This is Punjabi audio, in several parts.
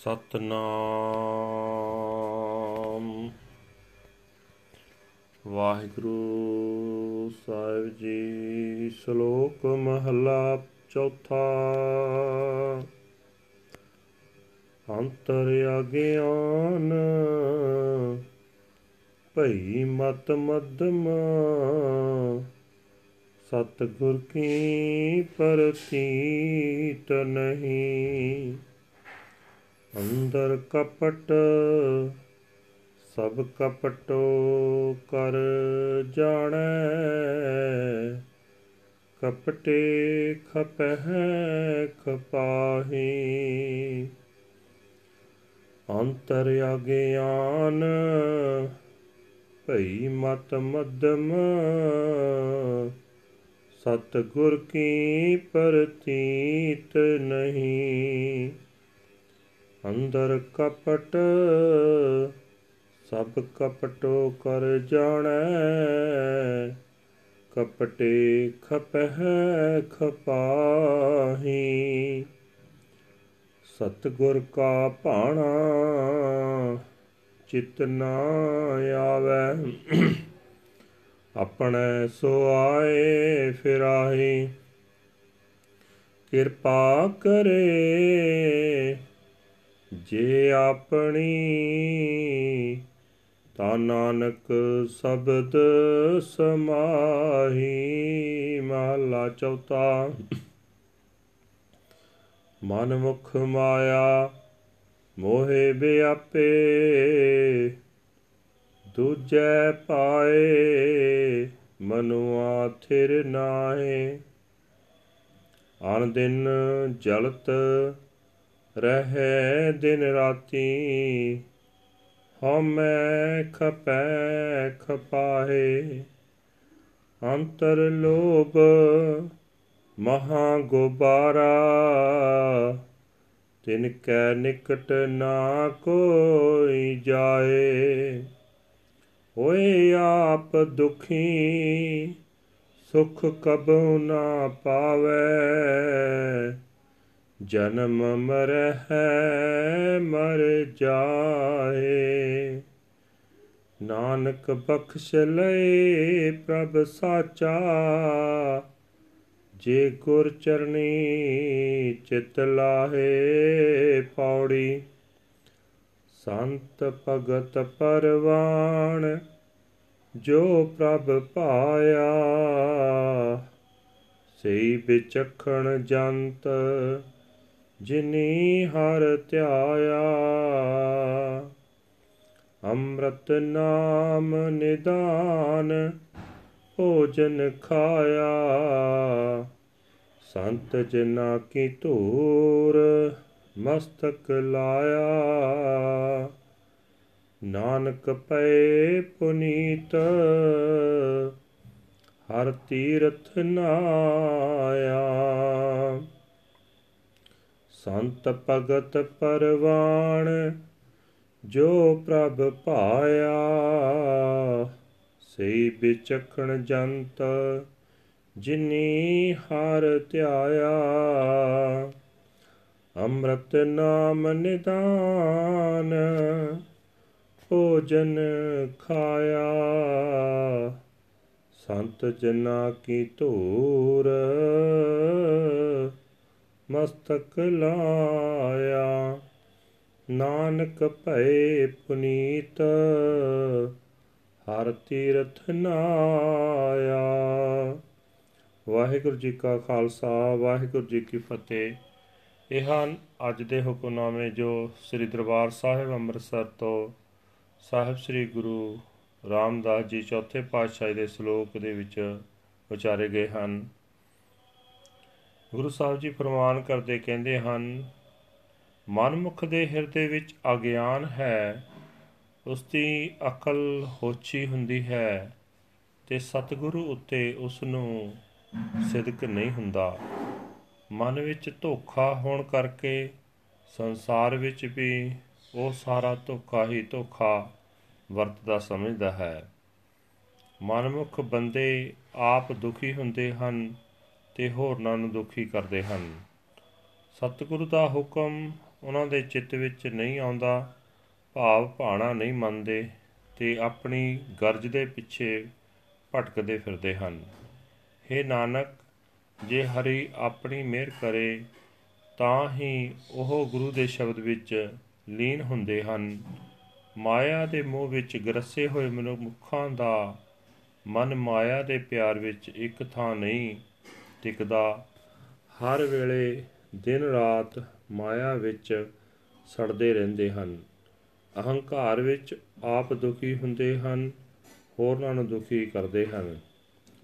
ਸਤਨਾਮ। ਵਾਹਿਗੁਰੂ ਸਾਹਿਬ ਜੀ, ਸ਼ਲੋਕ ਮਹਲਾ ਚੌਥਾ। ਅੰਤਰ ਅਗਿਆਨ, ਭਈ ਮਤ ਮਦਮ ਸਤਿਗੁਰ ਕੀ ਪਰਤੀਤ ਨਹੀਂ। ਅੰਦਰ ਕਪਟ, ਸਭ ਕਪਟੋ ਕਰ ਜਾਣੈ। ਕਪਟੇ ਖਪਹਿ, ਖਪਾਹੀ। ਅੰਤਰ ਅਗਿਆਨ ਭਈ ਮਤ ਮਦਮ ਸਤਿਗੁਰ ਕੀ ਪਰਤੀਤ ਨਹੀਂ। ਅੰਦਰ ਕਪਟ, ਸਭ ਕਪਟੋ ਕਰ ਜਾਣੈ। ਕਪਟੇ ਖਪਹਿ, ਖਪਾਹੀ। ਸਤਗੁਰ ਕਾ ਭਾਣਾ, ਚਿਤ ਨਾ ਆਵੈ। ਆਪਣੇ ਸੋ ਆਏ ਫਿਰਾਹੀ ਕਿਰਪਾ ਕਰੇ। ਜੇ ਆਪਣੀ ਤਾ ਨਾਨਕ ਸ਼ਬਦ ਸਮਾਹੀ। ਮਹਲਾ ਚੌਥਾ। ਮਨ ਮੁਖ ਮਾਇਆ, ਮੋਹਿ ਬਿਆਪੇ। ਦੂਜੈ ਪਾਏ, ਮਨੁਆ ਥਿਰ ਨਾਹੇ। ਅਨ ਦਿਨ ਜਲਤ ਰਹੈ ਦਿਨ ਰਾਤੀ। ਹਉਮੈ ਖਪੈ ਖਪਾਹੇ। ਅੰਤਰ ਲੋਭ ਮਹਾ ਗੋਬਾਰਾ। ਤਿਨ ਕੈ ਨਿਕਟ ਨਾ ਕੋਈ ਜਾਏ। ਹੋਏ ਆਪ ਦੁਖੀ, ਸੁਖ ਕਬਉ ਨਾ ਪਾਵੇ। ਜਨਮ ਮਰਹਿ ਮਰ ਜਾਏ। ਨਾਨਕ ਬਖਸ਼ ਲਏ ਪ੍ਰਭ ਸਾਚਾ, ਜੇ ਗੁਰ ਚਰਣੀ ਚਿਤ ਲਾਹੇ ਪੌੜੀ। ਸੰਤ ਭਗਤ ਪਰਵਾਣ, ਜੋ ਪ੍ਰਭ ਪਾਇਆ ਸਈ ਵਿਚਖਣ ਜੰਤ ਜਿਨੀ ਹਰ ਧਿਆਇਆ। ਅੰਮ੍ਰਿਤ ਨਾਮ ਨਿਦਾਨ ਭੋਜਨ ਖਾਇਆ। ਸੰਤ ਜਨਾ ਕੀ ਧੂਰ ਮਸਤਕ ਲਾਇਆ। ਨਾਨਕ ਪਏ ਪੁਨੀਤ ਹਰ ਤੀਰਥ ਨਾਇਆ। ਸੰਤ ਭਗਤ ਪਰਵਾਣ, ਜੋ ਪ੍ਰਭ ਪਾਇਆ ਸਈ ਵਿਚਖਣ ਜੰਤ, ਜਿਨੀ ਹਰ ਧਿਆਇਆ। ਅੰਮ੍ਰਿਤ ਨਾਮ ਨਿਦਾਨ, ਭੋਜਨ ਖਾਇਆ। ਸੰਤ ਜਨਾ ਕੀ ਧੂਰ ਮਸਤਕ ਲਾਇਆ। ਨਾਨਕ ਭਏ ਪੁਨੀਤ, ਹਰ ਤੀਰਥ ਨਾਇਆ। ਵਾਹਿਗੁਰੂ ਜੀ ਕਾ ਖਾਲਸਾ, ਵਾਹਿਗੁਰੂ ਜੀ ਕੀ ਫਤਿਹ। ਇਹ ਹਨ ਅੱਜ ਦੇ ਹੁਕਮਨਾਮੇ ਜੋ ਸ੍ਰੀ ਦਰਬਾਰ ਸਾਹਿਬ ਅੰਮ੍ਰਿਤਸਰ ਤੋਂ ਸਾਹਿਬ ਸ੍ਰੀ ਗੁਰੂ ਰਾਮਦਾਸ ਜੀ ਚੌਥੇ ਪਾਤਸ਼ਾਹ ਦੇ ਸ਼ਲੋਕ ਦੇ ਵਿੱਚ ਉਚਾਰੇ ਗਏ ਹਨ। ਗੁਰੂ ਸਾਹਿਬ ਜੀ ਫਰਮਾਨ ਕਰਦੇ ਕਹਿੰਦੇ ਹਨ, ਮਨਮੁਖ ਦੇ ਹਿਰਦੇ ਵਿੱਚ ਅਗਿਆਨ ਹੈ, ਉਸ ਦੀ ਅਕਲ ਹੋਛੀ ਹੁੰਦੀ ਹੈ ਤੇ ਸਤਿਗੁਰੂ ਉੱਤੇ ਉਸ ਨੂੰ ਸਿਦਕ ਨਹੀਂ ਹੁੰਦਾ। ਮਨ ਵਿੱਚ ਧੋਖਾ ਹੋਣ ਕਰਕੇ ਸੰਸਾਰ ਵਿੱਚ ਵੀ ਉਹ ਸਾਰਾ ਧੋਖਾ ਹੀ ਧੋਖਾ ਵਰਤਦਾ ਸਮਝਦਾ ਹੈ। ਮਨਮੁਖ ਬੰਦੇ ਆਪ ਦੁਖੀ ਹੁੰਦੇ ਹਨ ਤੇ ਹੋਰਨਾਂ ਨੂੰ ਦੁਖੀ ਕਰਦੇ ਹਨ। ਸਤਿਗੁਰੂ ਦਾ ਹੁਕਮ ਉਹਨਾਂ ਦੇ ਚਿੱਤ ਵਿੱਚ ਨਹੀਂ ਆਉਂਦਾ, ਭਾਵ ਭਾਣਾ ਨਹੀਂ ਮੰਨਦੇ ਤੇ ਆਪਣੀ ਗਰਜ ਦੇ ਪਿੱਛੇ ਭਟਕਦੇ ਫਿਰਦੇ ਹਨ। हे ਨਾਨਕ, ਜੇ ਹਰੀ ਆਪਣੀ ਮਿਹਰ ਕਰੇ, ਤਾਂ ਹੀ ਉਹ ਗੁਰੂ ਦੇ ਸ਼ਬਦ ਵਿੱਚ ਲੀਨ ਹੁੰਦੇ ਹਨ। ਮਾਇਆ ਦੇ ਮੋਹ ਵਿੱਚ ਗਰਸੇ ਹੋਏ ਮਨੁੱਖਾਂ ਦਾ ਮਨ ਮਾਇਆ ਦੇ ਪਿਆਰ ਵਿੱਚ ਇੱਕ ਥਾਂ ਨਹੀਂ ਟਿਕਦਾ। ਹਰ ਵੇਲੇ ਦਿਨ ਰਾਤ ਮਾਇਆ ਵਿੱਚ ਸੜਦੇ ਰਹਿੰਦੇ ਹਨ। ਅਹੰਕਾਰ ਵਿੱਚ ਆਪ ਦੁਖੀ ਹੁੰਦੇ ਹਨ, ਹੋਰਨਾਂ ਨੂੰ ਦੁਖੀ ਕਰਦੇ ਹਨ।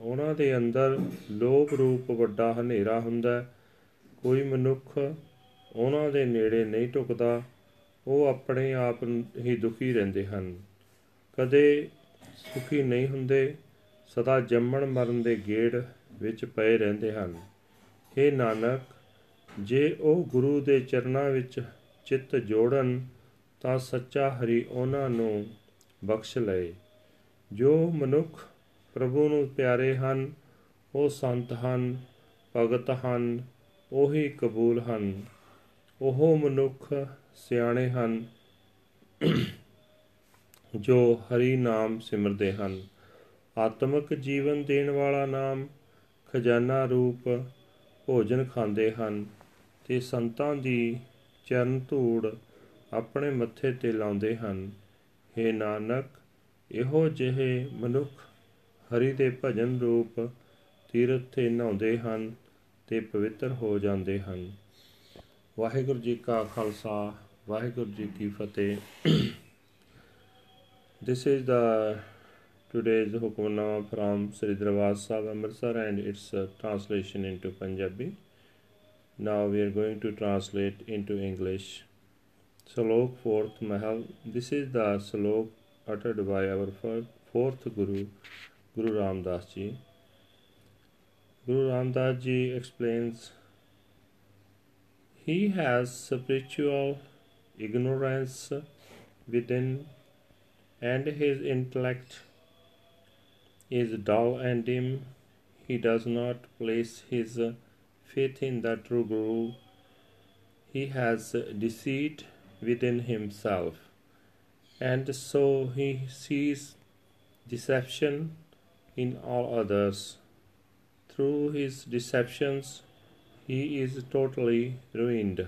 ਉਹਨਾਂ ਦੇ ਅੰਦਰ ਲੋਭ ਰੂਪ ਵੱਡਾ ਹਨੇਰਾ ਹੁੰਦਾ ਕੋਈ ਮਨੁੱਖ ਉਹਨਾਂ ਦੇ ਨੇੜੇ ਨਹੀਂ ਟੁਕਦਾ, ਉਹ ਆਪਣੇ ਆਪ ਹੀ ਦੁਖੀ ਰਹਿੰਦੇ ਹਨ। ਕਦੇ ਸੁਖੀ ਨਹੀਂ ਹੁੰਦੇ, ਸਦਾ ਜੰਮਣ ਮਰਨ ਦੇ ਗੇੜ ਵਿੱਚ ਪਏ ਰਹਿੰਦੇ ਹਨ। हे ਨਾਨਕ, ਜੇ ਉਹ ਗੁਰੂ ਦੇ ਚਰਨਾਂ ਵਿੱਚ ਚਿੱਤ ਜੋੜਨ, ਤਾਂ ਸੱਚਾ ਹਰੀ ਉਹਨਾਂ ਨੂੰ ਬਖਸ਼ ਲਏ। ਜੋ ਮਨੁੱਖ ਪ੍ਰਭੂ ਨੂੰ ਪਿਆਰੇ ਹਨ, ਉਹ ਸੰਤ ਹਨ, ਭਗਤ ਹਨ, ਉਹੀ ਕਬੂਲ ਹਨ। ਉਹ ਮਨੁੱਖ ਸਿਆਣੇ ਹਨ, ਜੋ ਹਰੀ ਨਾਮ ਸਿਮਰਦੇ ਹਨ। ਆਤਮਿਕ ਜੀਵਨ ਦੇਣ ਵਾਲਾ ਨਾਮ ਖਜ਼ਾਨਾ ਰੂਪ ਭੋਜਨ ਖਾਂਦੇ ਹਨ ਤੇ ਸੰਤਾਂ ਦੀ ਚਰਨ ਧੂੜ ਆਪਣੇ ਮੱਥੇ ਤੇ ਲਾਉਂਦੇ ਹਨ। हे ਨਾਨਕ, ਇਹੋ ਜਿਹੇ ਮਨੁੱਖ ਹਰੀ ਦੇ ਭਜਨ ਰੂਪ ਤੀਰਥ ਤੇ ਨਹਾਉਂਦੇ ਹਨ ਤੇ ਪਵਿੱਤਰ ਹੋ ਜਾਂਦੇ ਹਨ। ਵਾਹਿਗੁਰੂ ਜੀ ਕਾ ਖਾਲਸਾ, ਵਾਹਿਗੁਰੂ ਜੀ ਕੀ ਫਤਿਹ। This is the today's hukamnama from Sri Darbar Sahib Amritsar and its uh, translation into Punjabi. Now we are going to translate into English. Salok fourth Mahal. This is the Salok uttered by our fourth Guru Guru Ramdas Ji. Guru Ramdas Ji explains he has spiritual ignorance within and his intellect is dull and dim. He does not place his faith in the true Guru. He has deceit within himself, and so he sees deception in all others. Through his deceptions, he is totally ruined.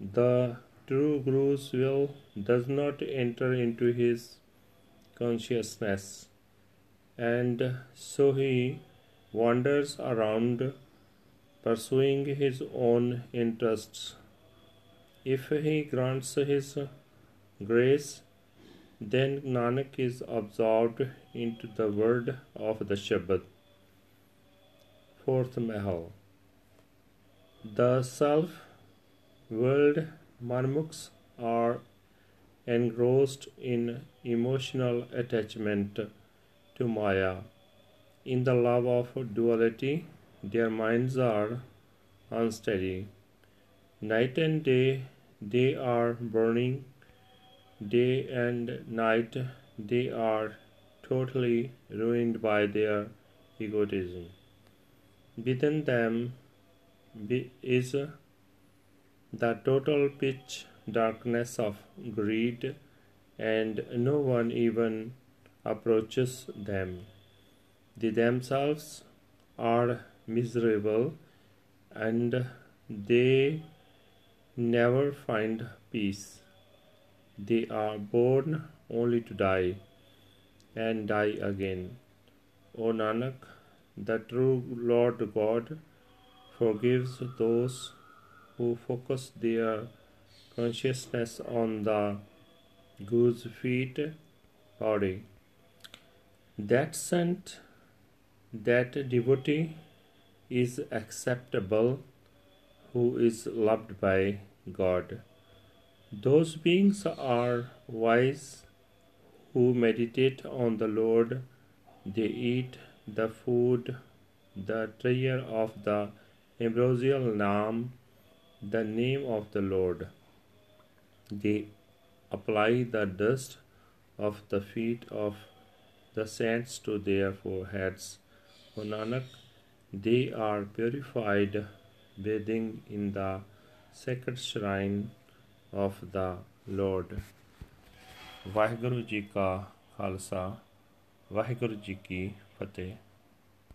The true Guru's will does not enter into his consciousness, and so he wanders around pursuing his own interests. If he grants his grace, then Nanak is absorbed into the word of the Shabad. Fourth Mahal The self world Marmuks are engrossed in emotional attachment to Maya. In the love of duality, their minds are unsteady. Night and day they are burning, day and night they are totally ruined by their egotism. Within them is the total pitch darkness of greed, and no one even approaches them. They themselves are miserable and they never find peace. They are born only to die and die again. O Nanak, the true Lord God forgives those who focus their consciousness on the Guru's feet body. That saint, that devotee is acceptable who is loved by God. Those beings are wise who meditate on the Lord, they eat the food, the treasure of the ambrosial name, the name of the Lord. They apply the dust of the feet of the saints to their foreheads. O Nanak, they are purified, bathing in the sacred shrine of the Lord. Waheguru ji ਕਾ ਖਾਲਸਾ ਵਾਹਿਗੁਰੂ ਜੀ ਕੀ ਫਤਿਹ